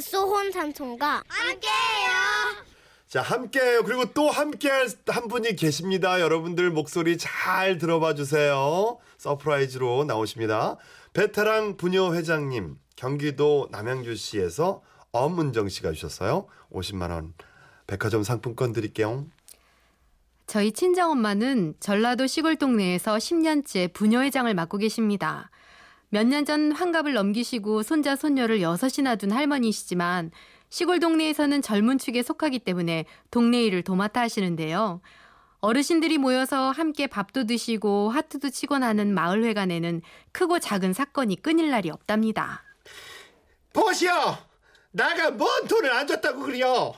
갓소혼 삼촌과 함께해요. 자, 함께해요. 그리고 또 함께할 한 분이 계십니다. 여러분들 목소리 잘 들어봐 주세요. surprise로 나오십니다. 베테랑 부녀회장님, 경기도 남양주시에서 엄은정 씨가 주셨어요. 50만 원 백화점 상품권 드릴게요. 저희 친정엄마는 전라도 시골 동네에서 10년째 부녀회장을 맡고 계십니다. 몇 년 전 환갑을 넘기시고 손자 손녀를 여섯이나 둔 할머니시지만 시골 동네에서는 젊은 축에 속하기 때문에 동네 일을 도맡아 하시는데요. 어르신들이 모여서 함께 밥도 드시고 하트도 치곤 하는 마을회관에는 크고 작은 사건이 끊일 날이 없답니다. 보시오! 나가 뭔 돈을 안 줬다고 그래요?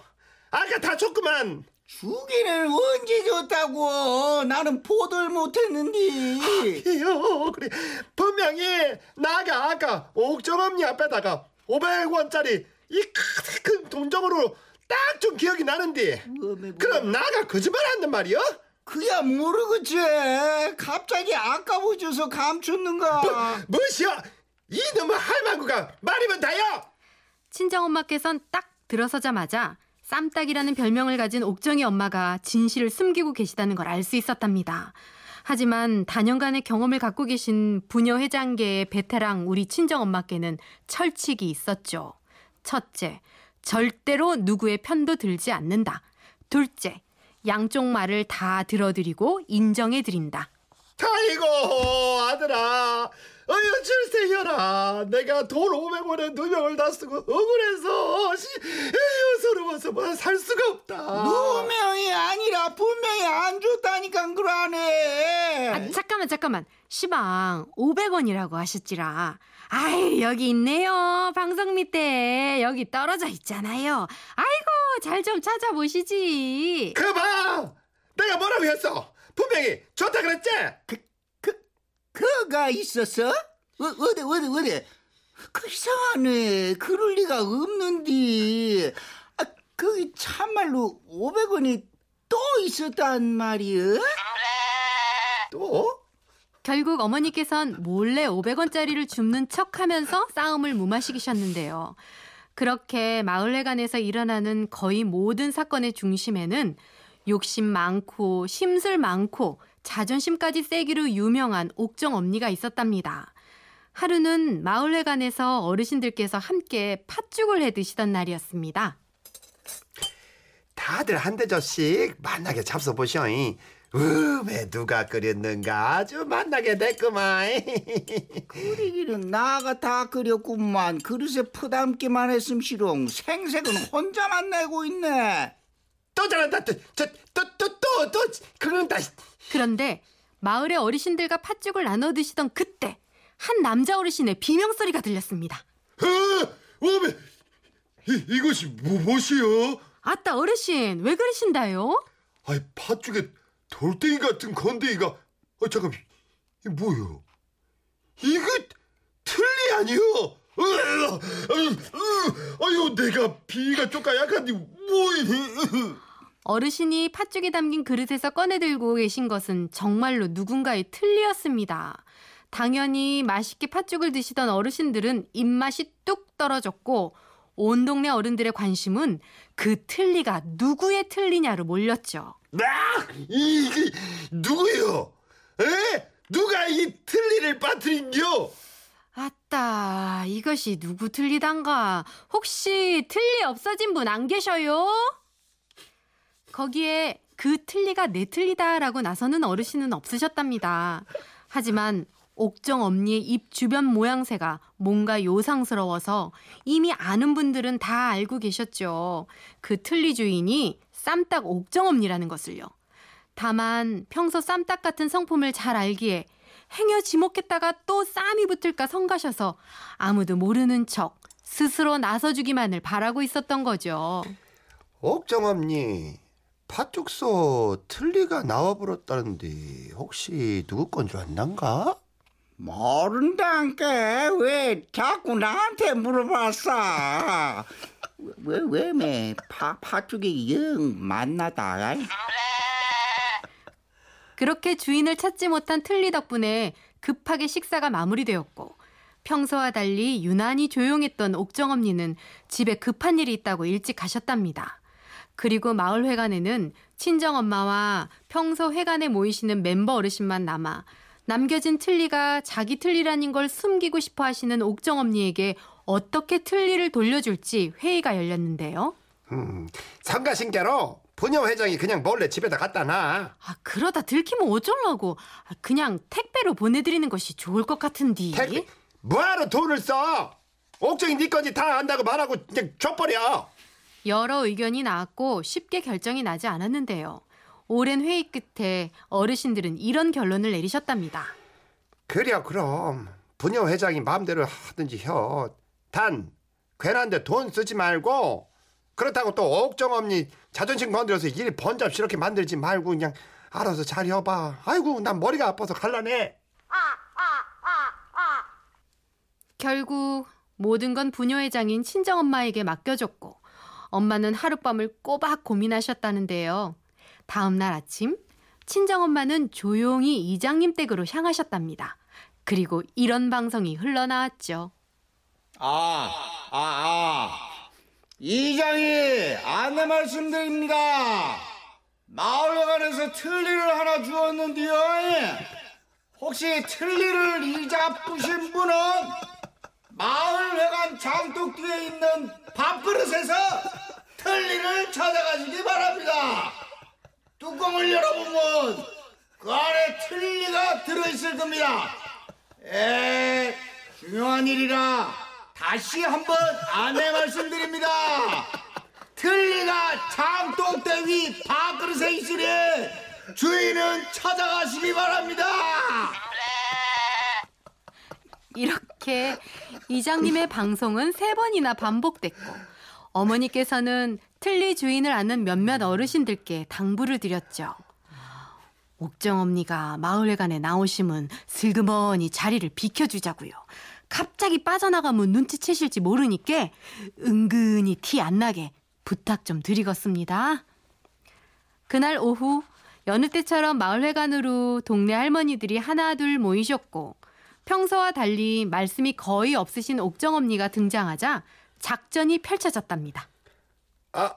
아까 다 줬구만! 주기를 언제 줬다고? 나는 보들 못했는데. 이요, 그래. 분명히 나가 아까 옥정엄니 앞에다가 500원짜리 이큰 돈정으로 딱 좀 기억이 나는데. 뭐, 뭐, 그럼 나가 거짓말 한단 말이야? 그야 모르겠지. 갑자기 아까워져서 감췄는가? 뭐시여? 이놈의 할망구가 말이면 다요! 친정엄마께선 딱 들어서자마자 쌈딱이라는 별명을 가진 옥정이 엄마가 진실을 숨기고 계시다는 걸 알 수 있었답니다. 하지만 다년간의 경험을 갖고 계신 부녀 회장계의 베테랑 우리 친정 엄마께는 철칙이 있었죠. 첫째, 절대로 누구의 편도 들지 않는다. 둘째, 양쪽 말을 다 들어드리고 인정해드린다. 아이고 아들아 어여 줄세여라 내가 돈 500원에 두 명을 다 쓰고 억울해서 시, 에휴 서러워서 뭐살 수가 없다 누명이 아니라 분명히 안 줬다니까 그러네. 아, 잠깐만, 잠깐만. 시방, 500원이라고 하셨지라. 아이, 여기 있네요. 방송 밑에. 여기 떨어져 있잖아요. 아이고, 잘 좀 찾아보시지. 그봐 내가 뭐라고 했어 분명히 좋다 그랬지 그, 그, 그가 있었어? 어, 어디, 어디, 어디? 그 이상하네. 그럴 리가 없는데. 아, 그 참말로 500원이 또 있었단 말이여? 또? 결국 어머니께선 몰래 500원짜리를 줍는 척 하면서 싸움을 무마시키셨는데요. 그렇게 마을회관에서 일어나는 거의 모든 사건의 중심에는 욕심 많고 심술 많고 자존심까지 세기로 유명한 옥정 엄니가 있었답니다. 하루는 마을회관에서 어르신들께서 함께 팥죽을 해 드시던 날이었습니다. 다들 한 대접씩 만나게 잡숴 보셔잉 음에 누가 끓였는가 아주 만나게 됐구만 끓이기는 나가 다 끓였구만. 그릇에 퍼담기만 했음 시롱. 생색은 혼자만 내고 있네. 또 잘한다 또또또또또 그건 다 그런데 마을의 어르신들과 팥죽을 나눠 드시던 그때 한 남자 어르신의 비명 소리가 들렸습니다. 어, 오메, 이, 이것이 뭐, 무엇이요? 아따 어르신 왜 그러신다요? 아이, 팥죽에 돌덩이 같은 건데기가, 아, 잠깐, 이 뭐요? 이거 틀리 아니요? 으, 아유, 내가 비가 쪼까 약한데, 뭐, 이 어르신이 팥죽에 담긴 그릇에서 꺼내 들고 계신 것은 정말로 누군가의 틀리였습니다. 당연히 맛있게 팥죽을 드시던 어르신들은 입맛이 뚝 떨어졌고 온 동네 어른들의 관심은 그 틀리가 누구의 틀리냐로 몰렸죠. 아, 이게 누구요? 에? 누가 이 틀니를 빠뜨린겨? 아따, 이것이 누구 틀리단가? 혹시 틀리 없어진 분 안 계셔요? 거기에 그 틀리가 내 틀리다라고 나서는 어르신은 없으셨답니다. 하지만 옥정 엄니의 입 주변 모양새가 뭔가 요상스러워서 이미 아는 분들은 다 알고 계셨죠. 그 틀리 주인이 쌈딱 옥정 엄니라는 것을요. 다만 평소 쌈딱 같은 성품을 잘 알기에 행여 지목했다가 또 쌈이 붙을까 성가셔서 아무도 모르는 척 스스로 나서주기만을 바라고 있었던 거죠. 옥정 엄니 팥죽소 틀니가 나와버렸다는데 혹시 누구 건 줄 안단가? 모른다니까 왜 자꾸 나한테 물어봤어? 왜 왜매 팥죽이 영 만나다. 그렇게 주인을 찾지 못한 틀리 덕분에 급하게 식사가 마무리되었고 평소와 달리 유난히 조용했던 옥정언니는 집에 급한 일이 있다고 일찍 가셨답니다. 그리고 마을 회관에는 친정엄마와 평소 회관에 모이시는 멤버 어르신만 남아 남겨진 틀니가 자기 틀니라는 걸 숨기고 싶어 하시는 옥정언니에게 어떻게 틀니를 돌려줄지 회의가 열렸는데요. 음, 성가신께로 부녀 회장이 그냥 몰래 집에다 갖다 놔. 아, 그러다 들키면 어쩌려고. 아, 그냥 택배로 보내드리는 것이 좋을 것 같은디. 택배 뭐하러 돈을 써? 옥정이 네 건지 다 안다고 말하고 그냥 줘버려. 여러 의견이 나왔고 쉽게 결정이 나지 않았는데요. 오랜 회의 끝에 어르신들은 이런 결론을 내리셨답니다. 그래 그럼 부녀 회장이 마음대로 하든지 혀. 단 괜한데 돈 쓰지 말고 그렇다고 또 옥정엄니 자존심 건드려서 일 번잡스럽게 만들지 말고 그냥 알아서 잘 해봐. 아이고 난 머리가 아파서 갈라네. 결국 모든 건 부녀 회장인 친정엄마에게 맡겨졌고 엄마는 하룻밤을 꼬박 고민하셨다는데요. 다음 날 아침 친정엄마는 조용히 이장님 댁으로 향하셨답니다. 그리고 이런 방송이 흘러나왔죠. 아, 아, 아. 이장이 안내 말씀드립니다. 마을회관에서 틀니를 하나 주었는데요. 혹시 틀니를 이잡으신 분은 마을회관 장독 뒤에 있는 밥그릇에서 틀니를 찾아가시기 바랍니다. 뚜껑을 열어보면 그 안에 틀니가 들어있을 겁니다. 에, 중요한 일이라 다시 한번 안내 말씀드립니다. 틀니가 장독대 위 밥그릇에 있으니 주인은 찾아가시기 바랍니다. 이렇게 이장님의 방송은 세 번이나 반복됐고 어머니께서는 틀니 주인을 아는 몇몇 어르신들께 당부를 드렸죠. 옥정 엄니가 마을회관에 나오시면 슬그머니 자리를 비켜주자고요. 갑자기 빠져나가면 눈치채실지 모르니까 은근히 티 안 나게 부탁 좀 드리겠습니다. 그날 오후 여느 때처럼 마을회관으로 동네 할머니들이 하나둘 모이셨고 평소와 달리 말씀이 거의 없으신 옥정엄니가 등장하자 작전이 펼쳐졌답니다. 아,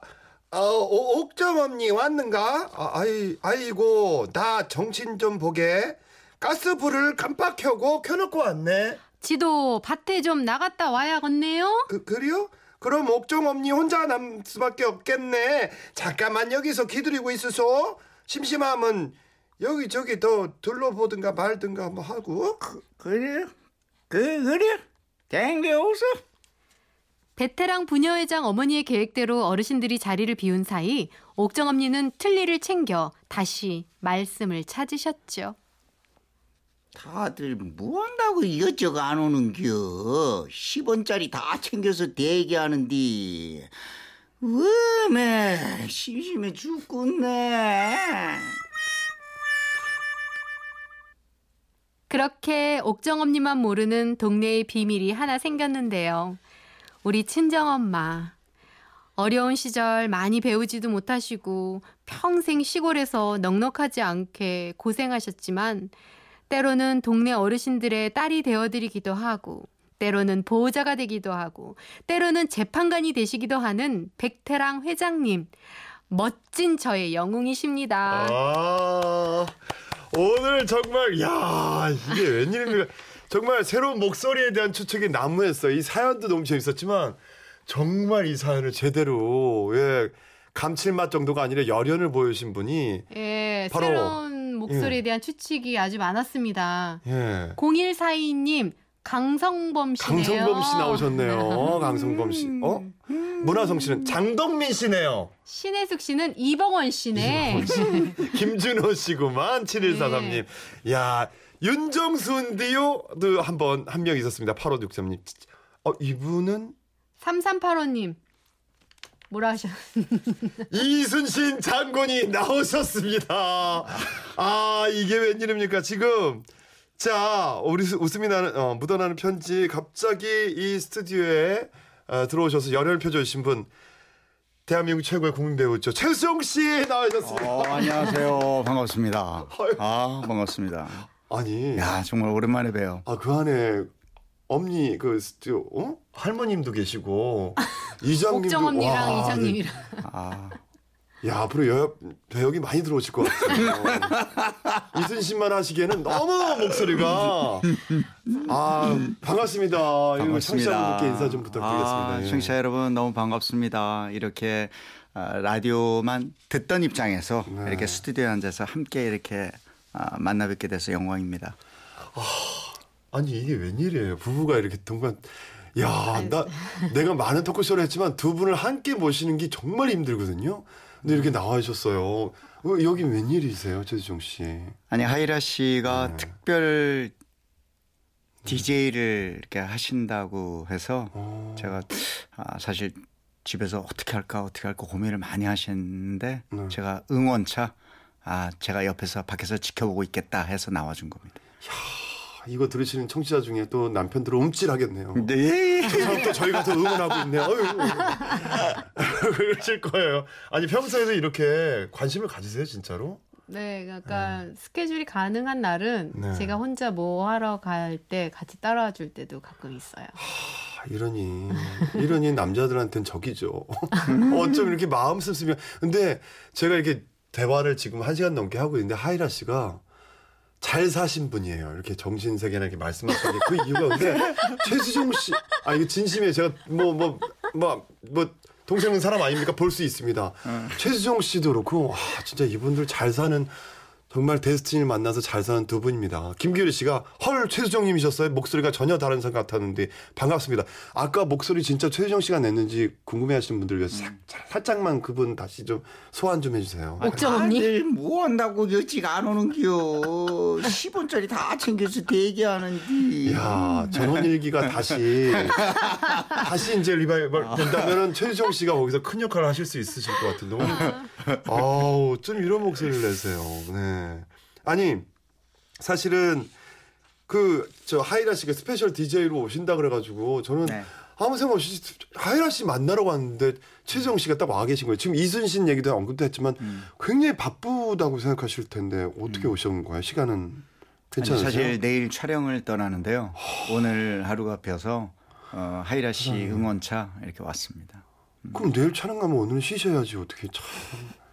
아 오- 옥정엄니 왔는가? 아, 아이, 아이고 나 정신 좀 보게. 가스불을 깜빡 켜고 켜놓고 왔네. 지도 밭에 좀 나갔다 와야겠네요. 그 그래요? 그럼 옥정엄니 혼자 남 수밖에 없겠네. 잠깐만 여기서 기다리고 있으소. 심심하면 여기 저기 더 둘러보든가 말든가 뭐 하고. 그래? 그, 그래? 댕겨오소. 베테랑 부녀회장 어머니의 계획대로 어르신들이 자리를 비운 사이 옥정 엄니는 틀니를 챙겨 다시 말씀을 찾으셨죠. 다들 뭐 한다고 이것저것 안 오는겨? 10원짜리 다 챙겨서 대기하는디. 왜매 심심해 죽겠네. 그렇게 옥정엄니만 모르는 동네의 비밀이 하나 생겼는데요. 우리 친정엄마. 어려운 시절 많이 배우지도 못하시고 평생 시골에서 넉넉하지 않게 고생하셨지만 때로는 동네 어르신들의 딸이 되어드리기도 하고 때로는 보호자가 되기도 하고 때로는 재판관이 되시기도 하는 백태랑 회장님. 멋진 저의 영웅이십니다. 아, 오늘 정말 야 이게 웬일입니까? 정말 새로운 목소리에 대한 추측이 난무했어. 이 사연도 너무 재밌었지만 정말 이 사연을 제대로 예 감칠맛 정도가 아니라 열연을 보여주신 분이 예, 바로, 새로운 목소리에 예. 대한 추측이 아주 많았습니다. 예 0142님 강성범 씨네요. 강성범 씨 나오셨네요. 강성범 씨. 어? 문화성 씨는 장동민 씨네요. 신혜숙 씨는 이봉원 씨네. 김준호 씨구만. 7143님. 야, 윤정순디요도 한번 한 명 있었습니다. 8563님. 어, 이분은 3385님. 뭐라 하셨? 이순신 장군이 나오셨습니다. 아, 이게 웬일입니까? 지금 자, 우리 수- 웃음이 나는 어, 묻어나는 편지 갑자기 이 스튜디오에 어, 들어오셔서 열혈 펴줘 주신 분 대한민국 최고의 국민 배우죠. 최수영 씨 나와주셨습니다. 어, 안녕하세요. 반갑습니다. 아, 반갑습니다. 아니, 야, 정말 오랜만에 봬요. 아, 그 안에 엄니 그 저, 어? 할머님도 계시고 이장님도 옥정 언니랑 와, 이장님이랑 아, 야 앞으로 여, 배역이 많이 들어오실 것 같아요. 이순신만 하시기에는 너무 목소리가 아 반갑습니다. 이거 청취자분들께 인사 좀 부탁드리겠습니다. 아, 예. 청취자 여러분 너무 반갑습니다. 이렇게 아, 라디오만 듣던 입장에서 네. 이렇게 스튜디오에 앉아서 함께 이렇게 아, 만나 뵙게 돼서 영광입니다. 아니 이게 웬일이에요? 부부가 이렇게 동반. 야, 나 내가 많은 토크쇼를 했지만 두 분을 함께 모시는 게 정말 힘들거든요. 근데 이렇게 나와 주셨어요. 어, 여기 웬일이세요, 최수정 씨? 아니 하이라 씨가 네. 특별 DJ를 이렇게 하신다고 해서 어. 제가 아, 사실 집에서 어떻게 할까 어떻게 할까 고민을 많이 하셨는데 네. 제가 응원차 아 제가 옆에서 밖에서 지켜보고 있겠다 해서 나와준 겁니다. 아, 이거 들으시는 청취자 중에 또 남편들은 움찔하겠네요. 네. 저 사람 또 저희가 더 응원하고 있네. 어휴. 그러실 거예요. 아니 평소에도 이렇게 관심을 가지세요, 진짜로? 네, 그러니까 스케줄이 가능한 날은 네. 제가 혼자 뭐 하러 갈 때 같이 따라와 줄 때도 가끔 있어요. 아, 이러니 이러니 남자들한테는 적이죠. 어쩜 이렇게 마음 씀씀이. 근데 제가 이렇게 대화를 지금 한 시간 넘게 하고 있는데 하이라 씨가 잘 사신 분이에요. 이렇게 정신 세계나 이렇게 말씀하시는 게그 이유가 근데 최수종 씨, 아 이거 진심이에요. 제가 뭐 뭐 뭐 뭐 동생은 사람 아닙니까? 볼 수 있습니다. 최수종 씨도 그렇고 와 진짜 이분들 잘 사는 정말 데스티니를 만나서 잘 사는 두 분입니다. 김기율 씨가 헐 최수정님이셨어요. 목소리가 전혀 다른 사람 같았는데 반갑습니다. 아까 목소리 진짜 최수정 씨가 냈는지 궁금해하시는 분들 위해서 사- 살짝만 그분 다시 좀 소환 좀 해주세요. 옥정 언니? 다들 뭐 한다고 여직 안 오는겨. 10원짜리 다 챙겨서 대기하는디. 이야 전원일기가 다시 다시 이제 리바이벌 된다면은 최수정 씨가 거기서 큰 역할을 하실 수 있으실 것 같은데 오늘 아우 좀 이런 목소리를 내세요. 네 아니 사실은 그 저 하희라 씨가 special DJ로 오신다 그래가지고 저는 네. 아무 생각 없이 하희라 씨 만나러 갔는데 최수종 씨가 딱 와 계신 거예요. 지금 이순신 얘기도 언급도 했지만 음. 굉장히 바쁘다고 생각하실 텐데 어떻게 오신 거예요? 시간은 아니, 괜찮으세요? 사실 내일 촬영을 떠나는데요. 오늘 하루가 비어서 어, 하희라 씨 응원차 이렇게 왔습니다. 그럼 내일 촬영 가면 오늘은 쉬셔야지 어떻게 참.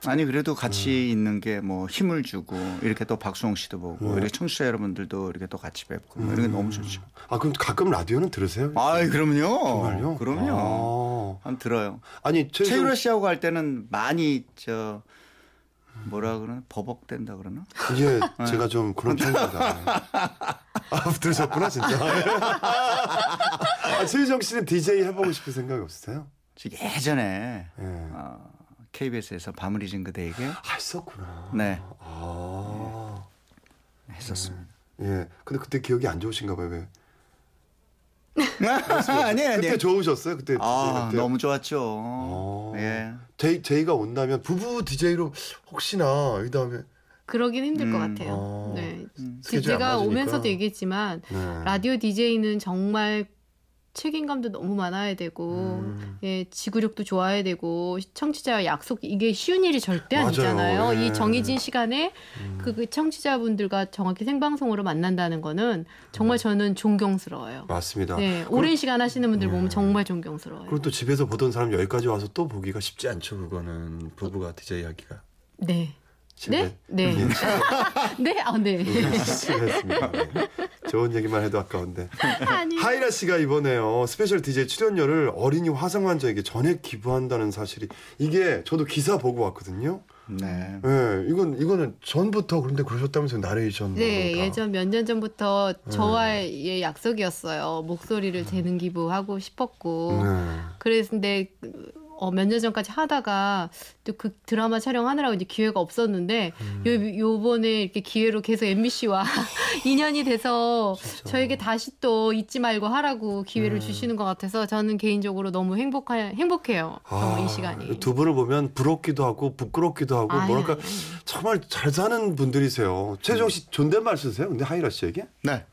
아니 그래도 같이 음. 있는 게 뭐 힘을 주고 이렇게 또 박수홍 씨도 보고 네. 이렇게 청취자 여러분들도 이렇게 또 같이 뵙고 뭐 이런 게 너무 좋죠. 아 그럼 가끔 라디오는 들으세요? 아이 그럼요. 정말요? 그럼요. 한 들어요. 아. 아니 최유라 씨하고 갈 때는 많이 저 뭐라 그러나 버벅댄다 그러나? 이게 네. 제가 좀 그런 편입니다. 아 들으셨구나 진짜. 아, 최수정 씨는 DJ 해보고 싶은 생각이 없으세요? 저 예전에 예. 어, KBS에서 밤을 잊은 그대에게 아 했었구나. 네아 했었습니다. 예. 근데 그때 기억이 안 좋으신가 봐요. 왜? 아니 아니. 그때 좋으셨어요? 그때 아 그때. 너무 좋았죠. 어. 예. 제이 제이가 온다면 부부 DJ로 혹시나 이 다음에 그러긴 힘들 것 음, 같아요. 어. 네. 스케줄이 제가. 오면서도 얘기했지만 네. 라디오 DJ는 정말 책임감도 너무 많아야 되고 음. 예, 지구력도 좋아야 되고 청취자와 약속 이게 쉬운 일이 절대 맞아요. 아니잖아요. 예. 이 정해진 시간에 음. 그, 그 청취자분들과 정확히 생방송으로 만난다는 거는 정말 저는 존경스러워요. 맞습니다. 네, 오랜 시간 하시는 분들 보면 예. 정말 존경스러워요. 그리고 또 집에서 보던 사람 여기까지 와서 또 보기가 쉽지 않죠. 그거는 부부가 DJ 하기가. 네. 네? 네. 예. 네? 아, 네. 실례했습니다. 네. 좋은 얘기만 해도 아까운데. 아니. 하희라 씨가 이번에요 special DJ 출연료를 어린이 화상 환자에게 전액 기부한다는 사실이 이게 저도 기사 보고 왔거든요. 네. 예, 이건 이거는 전부터 그런데 그러셨다면서 나레이션. 네, 예전 몇 년 전부터 네. 저와의 약속이었어요. 목소리를 재능 기부하고 싶었고. 네. 그랬는데 어, 몇 년 전까지 하다가 또 그 드라마 촬영하느라고 이제 기회가 없었는데 음. 요, 요번에 이렇게 기회로 계속 MBC와 인연이 돼서 저에게 다시 또 잊지 말고 하라고 기회를 네. 주시는 것 같아서 저는 개인적으로 너무 행복하, 행복해요. 아, 이 시간이. 두 분을 보면 부럽기도 하고 부끄럽기도 하고 아니, 뭐랄까 아니, 아니. 정말 잘 사는 분들이세요. 최정 씨 존댓말 쓰세요? 근데 하이라 씨에게? 네.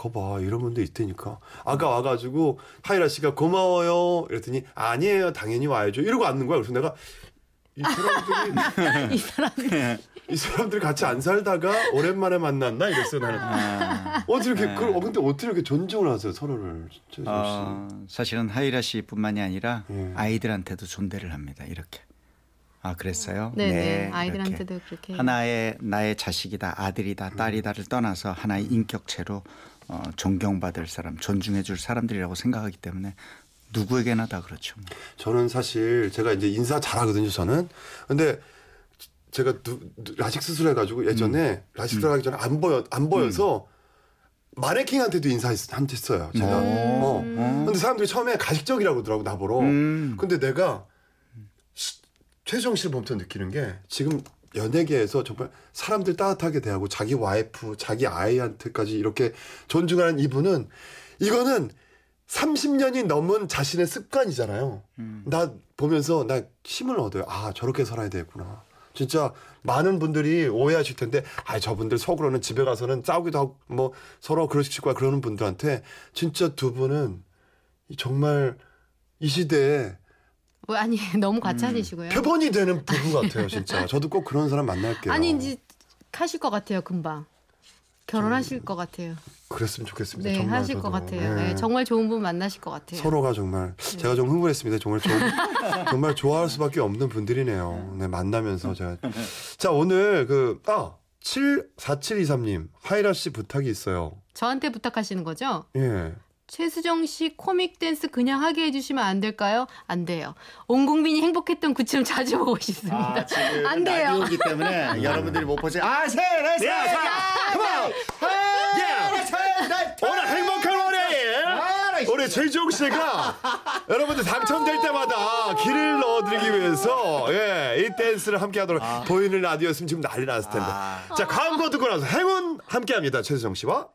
거봐 이런 분도 있다니까 아까 와가지고 하이라 씨가 고마워요 이랬더니 아니에요 당연히 와야죠 이러고 앉는 거야 그래서 내가 이 사람들이 이 사람이 이 사람들이 같이 안 살다가 오랜만에 만났나 이랬어 나는. 아, 어떻게 이렇게 네. 그 어, 근데 어떻게 이렇게 존중을 하세요 서로를. 어, 사실은 하이라 씨뿐만이 아니라 예. 아이들한테도 존대를 합니다. 이렇게. 아 그랬어요? 네네 네, 아이들한테도 이렇게. 그렇게 하나의 나의 자식이다, 아들이다, 딸이다를 떠나서 하나의 인격체로 어, 존경받을 사람, 존중해줄 사람들이라고 생각하기 때문에 누구에게나 다 그렇죠. 저는 사실 제가 이제 인사 잘하거든요 저는. 근데 제가 누, 누- 라식 수술해가지고 예전에 음. 라식 수술하기 전에 안 보여 안 보여서 마네킹한테도 인사했어요 제가. 어. 근데 사람들이 처음에 가식적이라고 그러더라고 나보러. 음. 근데 내가 씨를 보면서 느끼는 게 지금 연예계에서 정말 사람들 따뜻하게 대하고 자기 와이프, 자기 아이한테까지 이렇게 존중하는 이분은 이거는 30년이 넘은 자신의 습관이잖아요. 나 보면서 나 힘을 얻어요. 아, 저렇게 살아야 되겠구나. 진짜 많은 분들이 오해하실 텐데, 아, 저분들 속으로는 집에 가서는 싸우기도 하고, 뭐, 서로 그러실 거야. 그러는 분들한테, 진짜 두 분은 이 정말 이 시대에 뭐 아니 너무 과찬이시고요. 표본이 되는 부부 같아요, 진짜. 저도 꼭 그런 사람 만날게요. 아니 이제 하실 것 같아요 금방 결혼하실 것 같아요. 그랬으면 좋겠습니다. 네 정말 하실 것 저도. 같아요. 네. 네, 정말 좋은 분 만나실 것 같아요. 서로가 정말 제가 좀 흥분했습니다. 정말 좀 정말 좋아할 수밖에 없는 분들이네요. 네, 만나면서 제가 자 오늘 그아 74723님 하이라 씨 부탁이 있어요. 저한테 부탁하시는 거죠? 예. 최수정 씨 코믹 댄스 그냥 하게 해주시면 안 될까요? 안 돼요. 온 국민이 행복했던 그춤 자주 보고 싶습니다. 아, 지금 안 돼요. 라디오기 때문에 여러분들이 못 보세요. 아, 세, 네, 세, 야, 자, 컴온! 오늘 행복한 월요일 우리 최종 씨가 여러분들 당첨될 때마다 길을 넣어드리기 위해서 예, 이 댄스를 함께하도록 보이는 라디오였으면 지금 난리 났을 텐데 아. 자 광고 듣고 나서 행운 함께합니다 최수정 씨와